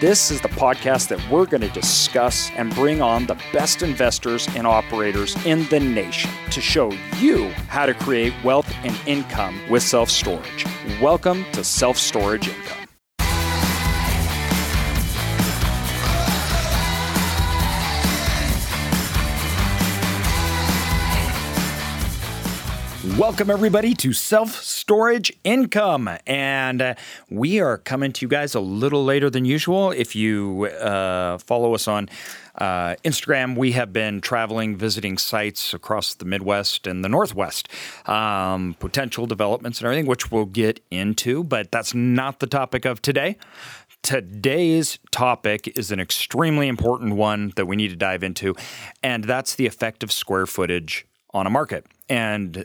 This is the podcast that we're going to discuss and bring on the best investors and operators in the nation to show you how to create wealth and income with self storage. Welcome to Self Storage Income. Welcome, everybody, to Self Storage Income. And uh, we are coming to you guys a little later than usual. If you uh, follow us on uh, Instagram, we have been traveling, visiting sites across the Midwest and the Northwest, um, potential developments and everything, which we'll get into, but that's not the topic of today. Today's topic is an extremely important one that we need to dive into, and that's the effect of square footage on a market. And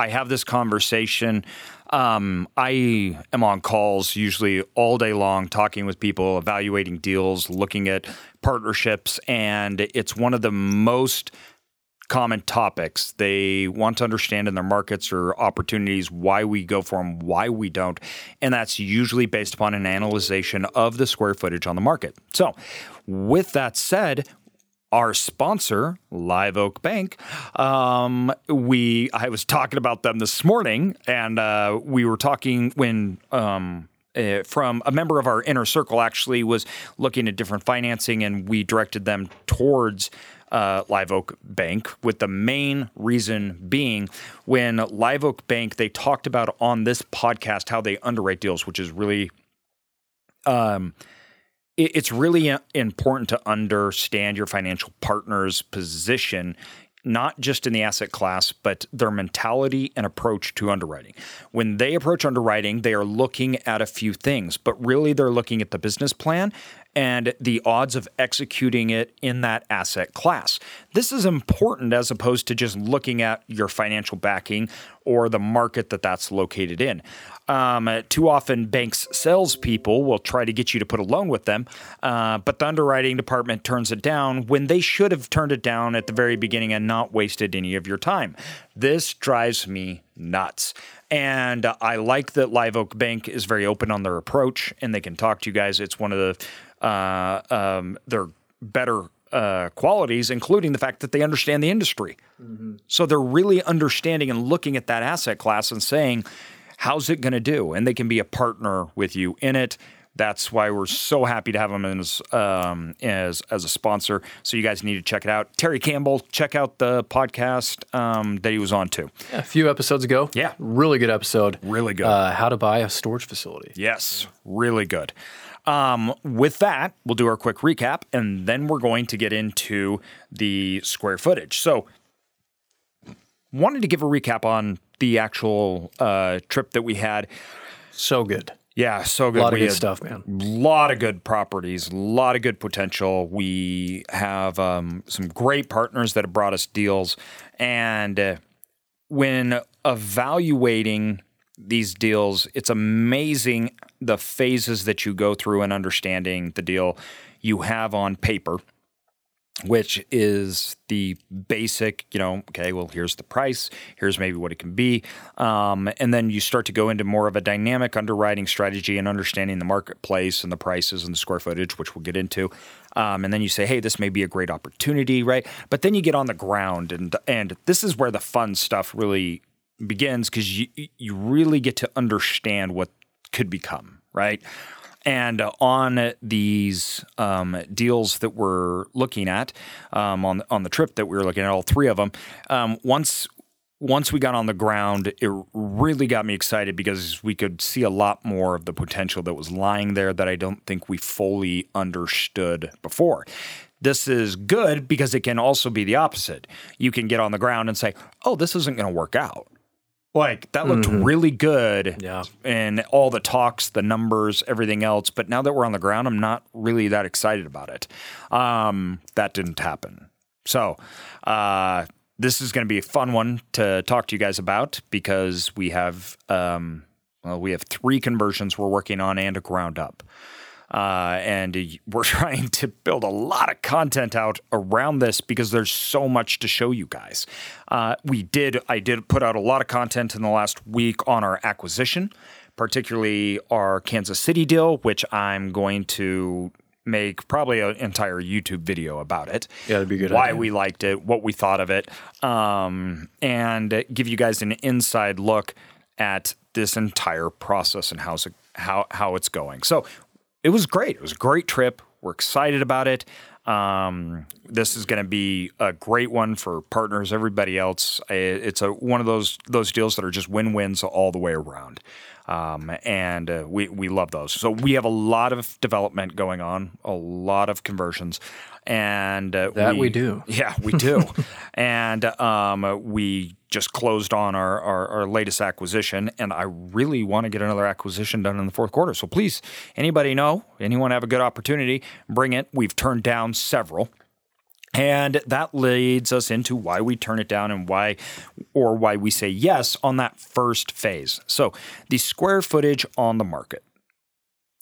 I have this conversation. Um, I am on calls usually all day long, talking with people, evaluating deals, looking at partnerships, and it's one of the most common topics they want to understand in their markets or opportunities why we go for them why we don't and that's usually based upon an analysis of the square footage on the market so with that said our sponsor, Live Oak Bank. Um, we I was talking about them this morning, and uh, we were talking when. Um, uh, from a member of our inner circle actually was looking at different financing and we directed them towards uh, Live Oak Bank, with the main reason being when Live Oak Bank, they talked about on this podcast how they underwrite deals, which is really um, it's really uh, important to understand your financial partner's position not just in the asset class, but their mentality and approach to underwriting. When they approach underwriting, they are looking at a few things, but really they're looking at the business plan and the odds of executing it in that asset class. This is important as opposed to just looking at your financial backing or the market that that's located in. Um, too often, banks' salespeople will try to get you to put a loan with them, uh, but the underwriting department turns it down when they should have turned it down at the very beginning and not wasted any of your time. This drives me nuts. And I like that Live Oak Bank is very open on their approach and they can talk to you guys. It's one of the uh, um, their better uh, qualities, including the fact that they understand the industry. Mm-hmm. So they're really understanding and looking at that asset class and saying, how's it going to do? And they can be a partner with you in it. That's why we're so happy to have them as um, as as a sponsor. So you guys need to check it out. Terry Campbell, check out the podcast um, that he was on too. Yeah, a few episodes ago. Yeah, really good episode. Really good. Uh, how to buy a storage facility. Yes, really good. Um, with that, we'll do our quick recap, and then we're going to get into the square footage. So, wanted to give a recap on the actual uh, trip that we had. So good. Yeah, so good. A lot we of good stuff, man. A lot of good properties, a lot of good potential. We have um, some great partners that have brought us deals. And uh, when evaluating these deals, it's amazing the phases that you go through in understanding the deal you have on paper, which is the basic, you know, okay, well, here's the price, here's maybe what it can be. Um, and then you start to go into more of a dynamic underwriting strategy and understanding the marketplace and the prices and the square footage, which we'll get into. Um, and then you say, hey, this may be a great opportunity, right? But then you get on the ground, and and this is where the fun stuff really begins because you you really get to understand what could become, right? And uh, on these um, deals that we're looking at um, on on the trip that we were looking at, all three of them, um, once once we got on the ground, it really got me excited because we could see a lot more of the potential that was lying there that I don't think we fully understood before. This is good because it can also be the opposite. You can get on the ground and say, oh, this isn't going to work out like that looked mm-hmm. really good. Yeah. And all the talks, the numbers, everything else. But now that we're on the ground, I'm not really that excited about it. Um, that didn't happen. So, uh, this is going to be a fun one to talk to you guys about because we have, um, well, we have three conversions we're working on and a ground up. Uh, and we're trying to build a lot of content out around this because there's so much to show you guys. Uh, we did, I did put out a lot of content in the last week on our acquisition, particularly our Kansas City deal, which I'm going to make probably an entire YouTube video about it. Yeah, that'd be a good Why idea. we liked it, what we thought of it, um, and give you guys an inside look at this entire process and how's it, how how it's going. So it was great. It was a great trip. We're excited about it. Um, this is going to be a great one for partners, everybody else. It's a one of those those deals that are just win wins all the way around, um, and uh, we we love those. So we have a lot of development going on, a lot of conversions, and uh, That we do. yeah, we do. and um, we just closed on our, our, our latest acquisition, and I really want to get another acquisition done in the fourth quarter. So please, anybody know, anyone have a good opportunity, bring it. We've turned down several. And that leads us into why we turn it down and why, or why we say yes on that first phase. So, the square footage on the market.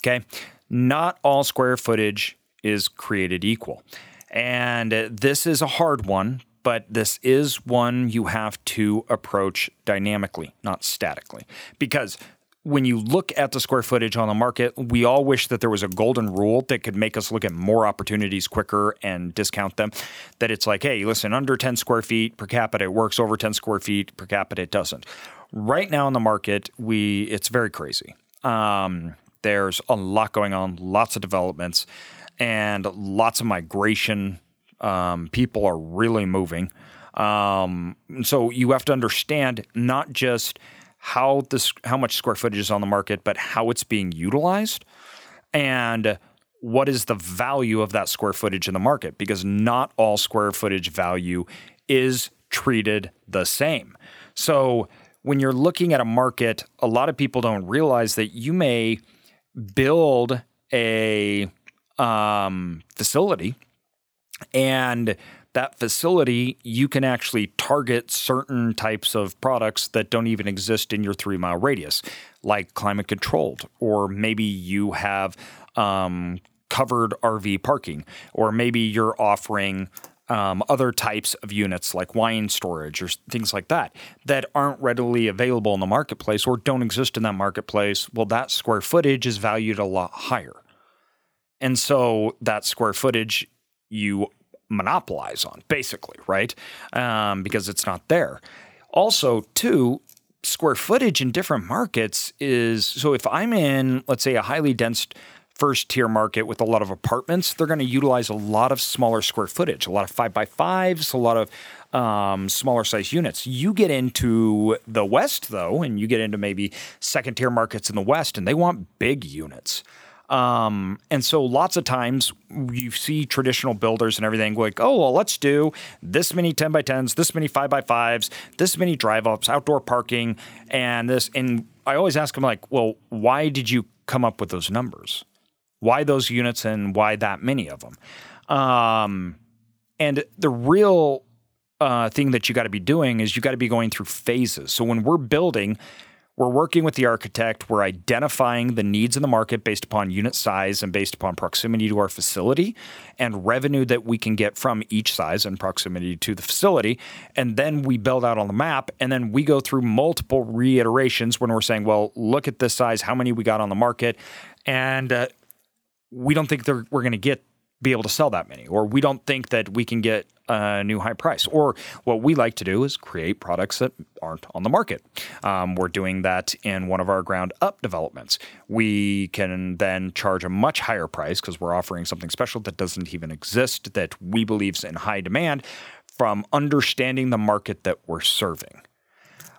Okay. Not all square footage is created equal. And this is a hard one, but this is one you have to approach dynamically, not statically. Because when you look at the square footage on the market, we all wish that there was a golden rule that could make us look at more opportunities quicker and discount them. That it's like, hey, listen, under 10 square feet per capita, it works. Over 10 square feet per capita, it doesn't. Right now in the market, we it's very crazy. Um, there's a lot going on, lots of developments, and lots of migration. Um, people are really moving. Um, so you have to understand not just how this how much square footage is on the market, but how it's being utilized and what is the value of that square footage in the market because not all square footage value is treated the same. So when you're looking at a market, a lot of people don't realize that you may build a um, facility and that facility, you can actually target certain types of products that don't even exist in your three mile radius, like climate controlled, or maybe you have um, covered RV parking, or maybe you're offering um, other types of units like wine storage or things like that that aren't readily available in the marketplace or don't exist in that marketplace. Well, that square footage is valued a lot higher. And so that square footage you monopolize on, basically, right? Um, because it's not there. Also, too, square footage in different markets is so if I'm in, let's say, a highly dense first tier market with a lot of apartments, they're going to utilize a lot of smaller square footage, a lot of five by fives, a lot of um, smaller size units. You get into the West, though, and you get into maybe second tier markets in the West, and they want big units. Um, and so lots of times you see traditional builders and everything like, oh, well, let's do this many 10 by 10s, this many 5 by 5s, this many drive ups, outdoor parking, and this. And I always ask them, like, well, why did you come up with those numbers? Why those units and why that many of them? Um, and the real uh, thing that you got to be doing is you got to be going through phases. So when we're building, we're working with the architect. We're identifying the needs in the market based upon unit size and based upon proximity to our facility and revenue that we can get from each size and proximity to the facility. And then we build out on the map. And then we go through multiple reiterations when we're saying, well, look at this size, how many we got on the market. And uh, we don't think we're going to get be able to sell that many, or we don't think that we can get a new high price. Or what we like to do is create products that aren't on the market. Um, we're doing that in one of our ground up developments. We can then charge a much higher price because we're offering something special that doesn't even exist that we believe is in high demand from understanding the market that we're serving.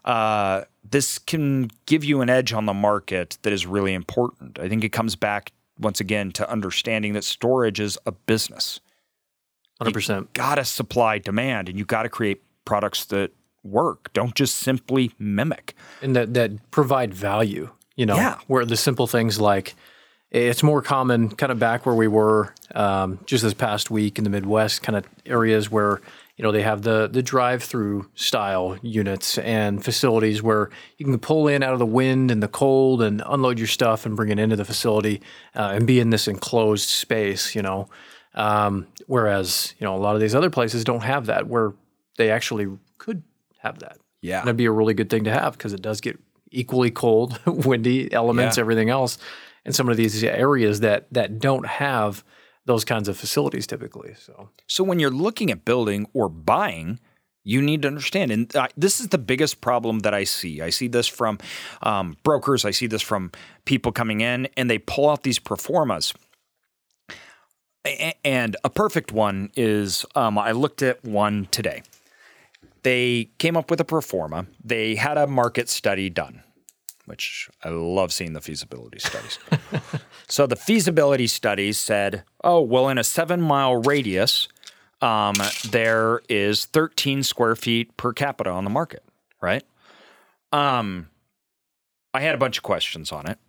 Uh, this can give you an edge on the market that is really important. I think it comes back once again to understanding that storage is a business. 100%. Got to supply demand and you got to create products that work. Don't just simply mimic. And that, that provide value, you know, Yeah. where the simple things like, It's more common kind of back where we were um, just this past week in the Midwest, kind of areas where you know they have the the drive-through style units and facilities where you can pull in out of the wind and the cold and unload your stuff and bring it into the facility uh, and be in this enclosed space. You know, um, whereas you know a lot of these other places don't have that where they actually could have that. Yeah. And that'd be a really good thing to have because it does get equally cold, windy elements, Yeah. everything else, in some of these areas that that don't have those kinds of facilities typically. So So when you're looking at building or buying, you need to understand, and uh, this is the biggest problem that I see. I see this from um, brokers. I see this from people coming in, and they pull out these pro formas. And a perfect one is um, I looked at one today. They came up with a pro forma. They had a market study done, which I love seeing the feasibility studies. So the feasibility studies said, oh, well, in a seven mile radius, um, there is 13 square feet per capita on the market, right? Um, I had a bunch of questions on it,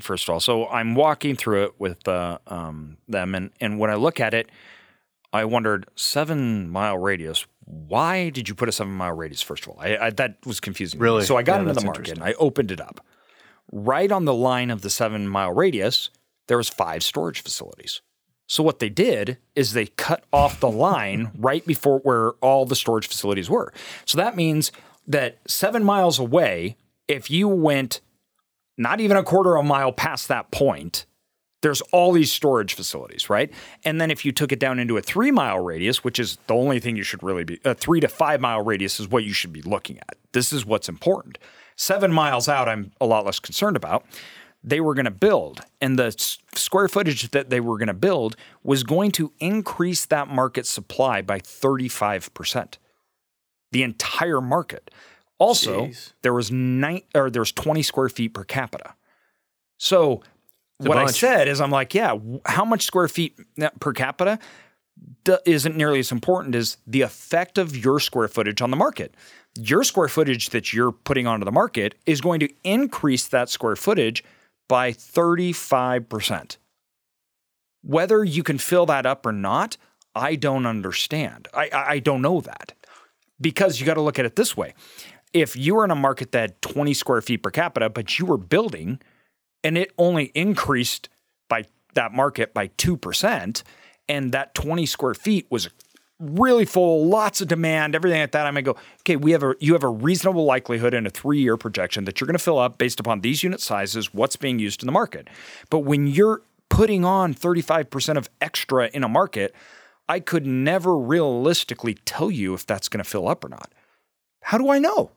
first of all. So I'm walking through it with uh, um, them, and, and when I look at it, I wondered, seven mile radius, why did you put a seven mile radius, first of all? I, I, that was confusing. me. Really? So I got Yeah, into the market and I opened it up right on the line of the seven mile radius, there was five storage facilities. So what they did is they cut off the line right before where all the storage facilities were. So that means that seven miles away, if you went not even a quarter of a mile past that point, there's all these storage facilities, right? And then if you took it down into a three mile radius, which is the only thing you should really be, a three to five mile radius is what you should be looking at. This is what's important. Seven miles out, I'm a lot less concerned about. They were going to build, and the square footage that they were going to build was going to increase that market supply by 35%. The entire market. Also, Jeez. there was nine or there was 20 square feet per capita. So what I said is, I'm like, yeah, how much square feet uh, per capita isn't nearly as important as the effect of your square footage on the market. Your square footage that you're putting onto the market is going to increase that square footage by 35%. Whether you can fill that up or not, I don't understand. I, I I don't know that because you got to look at it this way. If you were in a market that had 20 square feet per capita, but you were building and it only increased by that market by 2%, and that 20 square feet was really full, lots of demand, everything like that, I'm gonna go, okay, we have a you have a reasonable likelihood in a three-year projection that you're gonna fill up based upon these unit sizes, what's being used in the market. But when you're putting on 35% of extra in a market, I could never realistically tell you if that's gonna fill up or not. How do I know?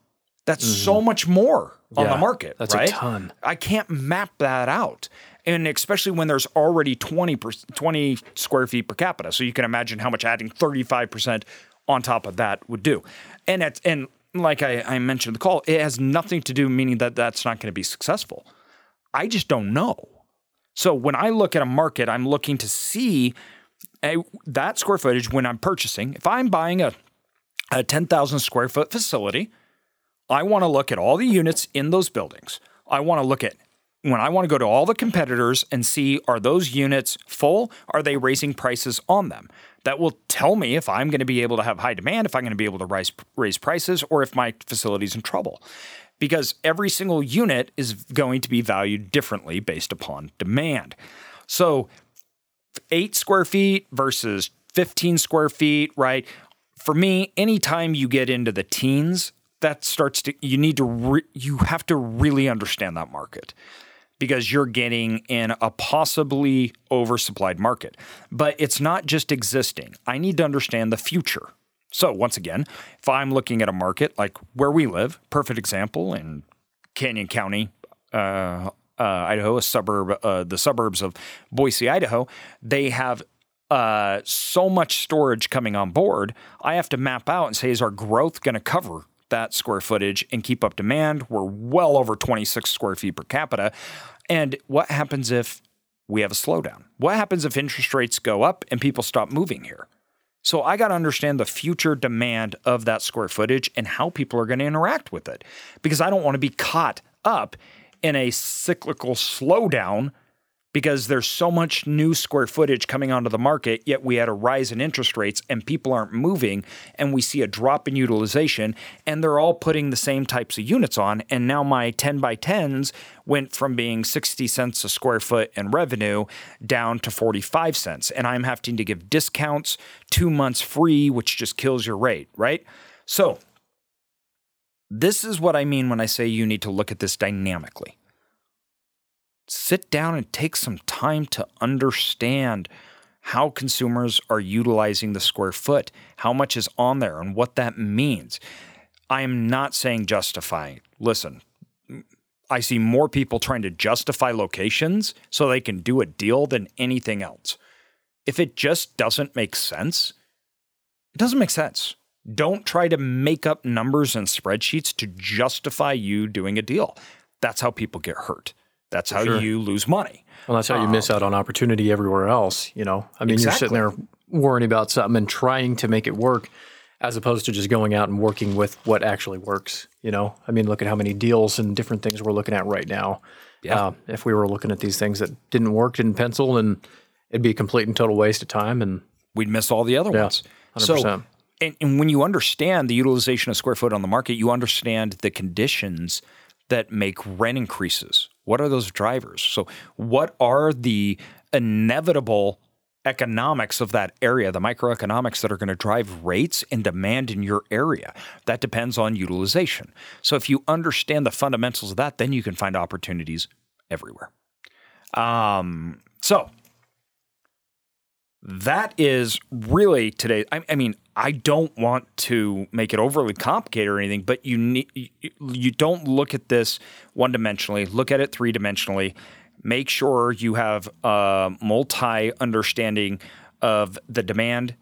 That's mm-hmm. so much more on the market, that's a ton. I can't map that out. And especially when there's already 20, per, 20 square feet per capita. So you can imagine how much adding 35% on top of that would do. And it's, and like I, I mentioned in the call, it has nothing to do, meaning that that's not going to be successful. I just don't know. So when I look at a market, I'm looking to see a, that square footage when I'm purchasing. If I'm buying a, a 10,000 square foot facility, I want to look at all the units in those buildings. I want to look at when I want to go to all the competitors and see are those units full? Are they raising prices on them? That will tell me if I'm going to be able to have high demand, if I'm going to be able to raise, raise prices, or if my facility's in trouble. Because every single unit is going to be valued differently based upon demand. So eight square feet versus 15 square feet, right? For me, anytime you get into the teens, that starts to, you need to, re, you have to really understand that market because you're getting in a possibly oversupplied market. But it's not just existing. I need to understand the future. So, once again, if I'm looking at a market like where we live, perfect example in Canyon County, uh, uh, Idaho, a suburb, uh, the suburbs of Boise, Idaho, they have uh, so much storage coming on board. I have to map out and say, is our growth going to cover that square footage and keep up demand? We're well over 26 square feet per capita. And what happens if we have a slowdown? What happens if interest rates go up and people stop moving here? So I got to understand the future demand of that square footage and how people are going to interact with it because I don't want to be caught up in a cyclical slowdown because there's so much new square footage coming onto the market, yet we had a rise in interest rates and people aren't moving, and we see a drop in utilization, and they're all putting the same types of units on. And now my 10 by 10s went from being 60 cents a square foot in revenue down to 45 cents. And I'm having to give discounts, two months free, which just kills your rate, right? So, this is what I mean when I say you need to look at this dynamically sit down and take some time to understand how consumers are utilizing the square foot, how much is on there, and what that means. I am not saying justify. Listen, I see more people trying to justify locations so they can do a deal than anything else. If it just doesn't make sense, it doesn't make sense. Don't try to make up numbers and spreadsheets to justify you doing a deal. That's how people get hurt. That's how sure. you lose money. Well, that's how you miss um, out on opportunity everywhere else. You know, I mean, exactly. you're sitting there worrying about something and trying to make it work, as opposed to just going out and working with what actually works. You know, I mean, look at how many deals and different things we're looking at right now. Yeah. Uh, if we were looking at these things that didn't work, didn't pencil, and it'd be a complete and total waste of time, and we'd miss all the other yeah, ones. 100%. So, and, and when you understand the utilization of square foot on the market, you understand the conditions that make rent increases what are those drivers? So, what are the inevitable economics of that area, the microeconomics that are going to drive rates and demand in your area? That depends on utilization. So, if you understand the fundamentals of that, then you can find opportunities everywhere. Um, so, that is really today. I, I, mean, I don't want to make it overly complicated or anything, but you need you, you don't look at this one dimensionally. Look at it three dimensionally. Make sure you have a multi understanding of the demand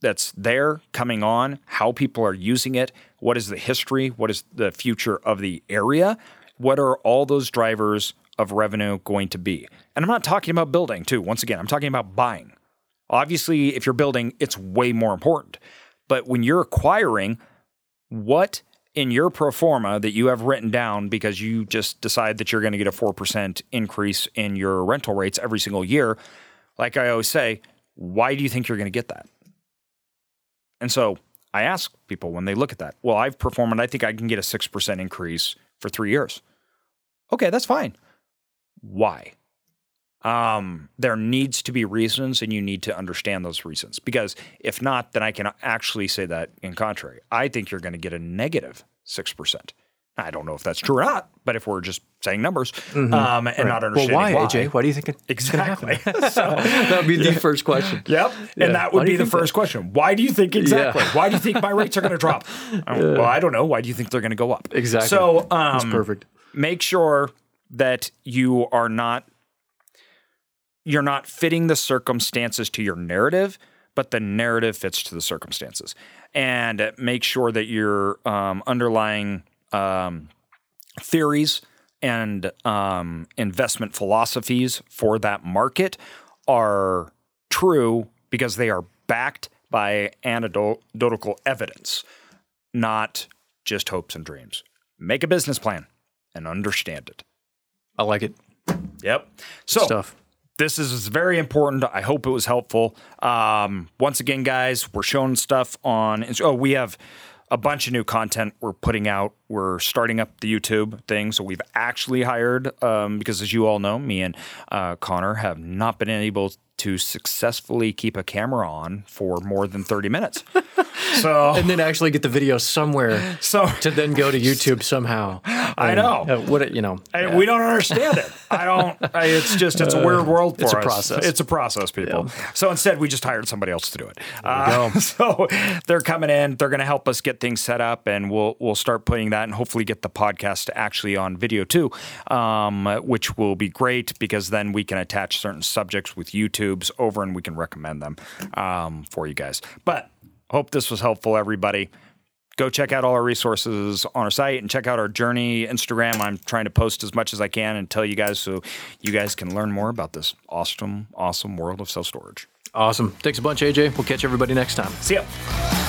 that's there coming on, how people are using it, what is the history, what is the future of the area, what are all those drivers of revenue going to be. And I'm not talking about building too. Once again, I'm talking about buying. Obviously, if you're building, it's way more important. But when you're acquiring, what in your pro forma that you have written down because you just decide that you're going to get a 4% increase in your rental rates every single year, like I always say, why do you think you're going to get that? And so I ask people when they look at that, well, I've performed and I think I can get a 6% increase for three years. Okay, that's fine. Why? Um, there needs to be reasons, and you need to understand those reasons. Because if not, then I can actually say that in contrary. I think you're going to get a negative 6%. I don't know if that's true or not, but if we're just saying numbers mm-hmm. um, and right. not understanding well, why, why, AJ? Why do you think it's exactly? so, that would be the first question. Yep, yeah. and that would be the first that? question. Why do you think exactly? Yeah. Why do you think my rates are going to drop? well, I don't know. Why do you think they're going to go up? Exactly. So um, perfect. Make sure that you are not you're not fitting the circumstances to your narrative, but the narrative fits to the circumstances. And make sure that your um, underlying um, theories and um, investment philosophies for that market are true because they are backed by anecdotal evidence, not just hopes and dreams. Make a business plan and understand it. I like it. Yep. So, stuff this is very important. I hope it was helpful. Um, once again, guys, we're showing stuff on. Oh, we have a bunch of new content we're putting out. We're starting up the YouTube thing. So we've actually hired, um, because as you all know, me and uh, Connor have not been able to successfully keep a camera on for more than 30 minutes. So and then actually get the video somewhere so to then go to YouTube somehow. I know. Uh, what you know. Yeah. We don't understand it. I don't I, it's just it's a weird world for it's us. It's a process. It's a process, people. Yeah. So instead we just hired somebody else to do it. Uh, so they're coming in, they're going to help us get things set up and we'll we'll start putting that and hopefully get the podcast actually on video too. Um, which will be great because then we can attach certain subjects with YouTubes over and we can recommend them um, for you guys. But hope this was helpful, everybody. Go check out all our resources on our site and check out our journey Instagram. I'm trying to post as much as I can and tell you guys so you guys can learn more about this awesome, awesome world of self storage. Awesome. Thanks a bunch, AJ. We'll catch everybody next time. See ya.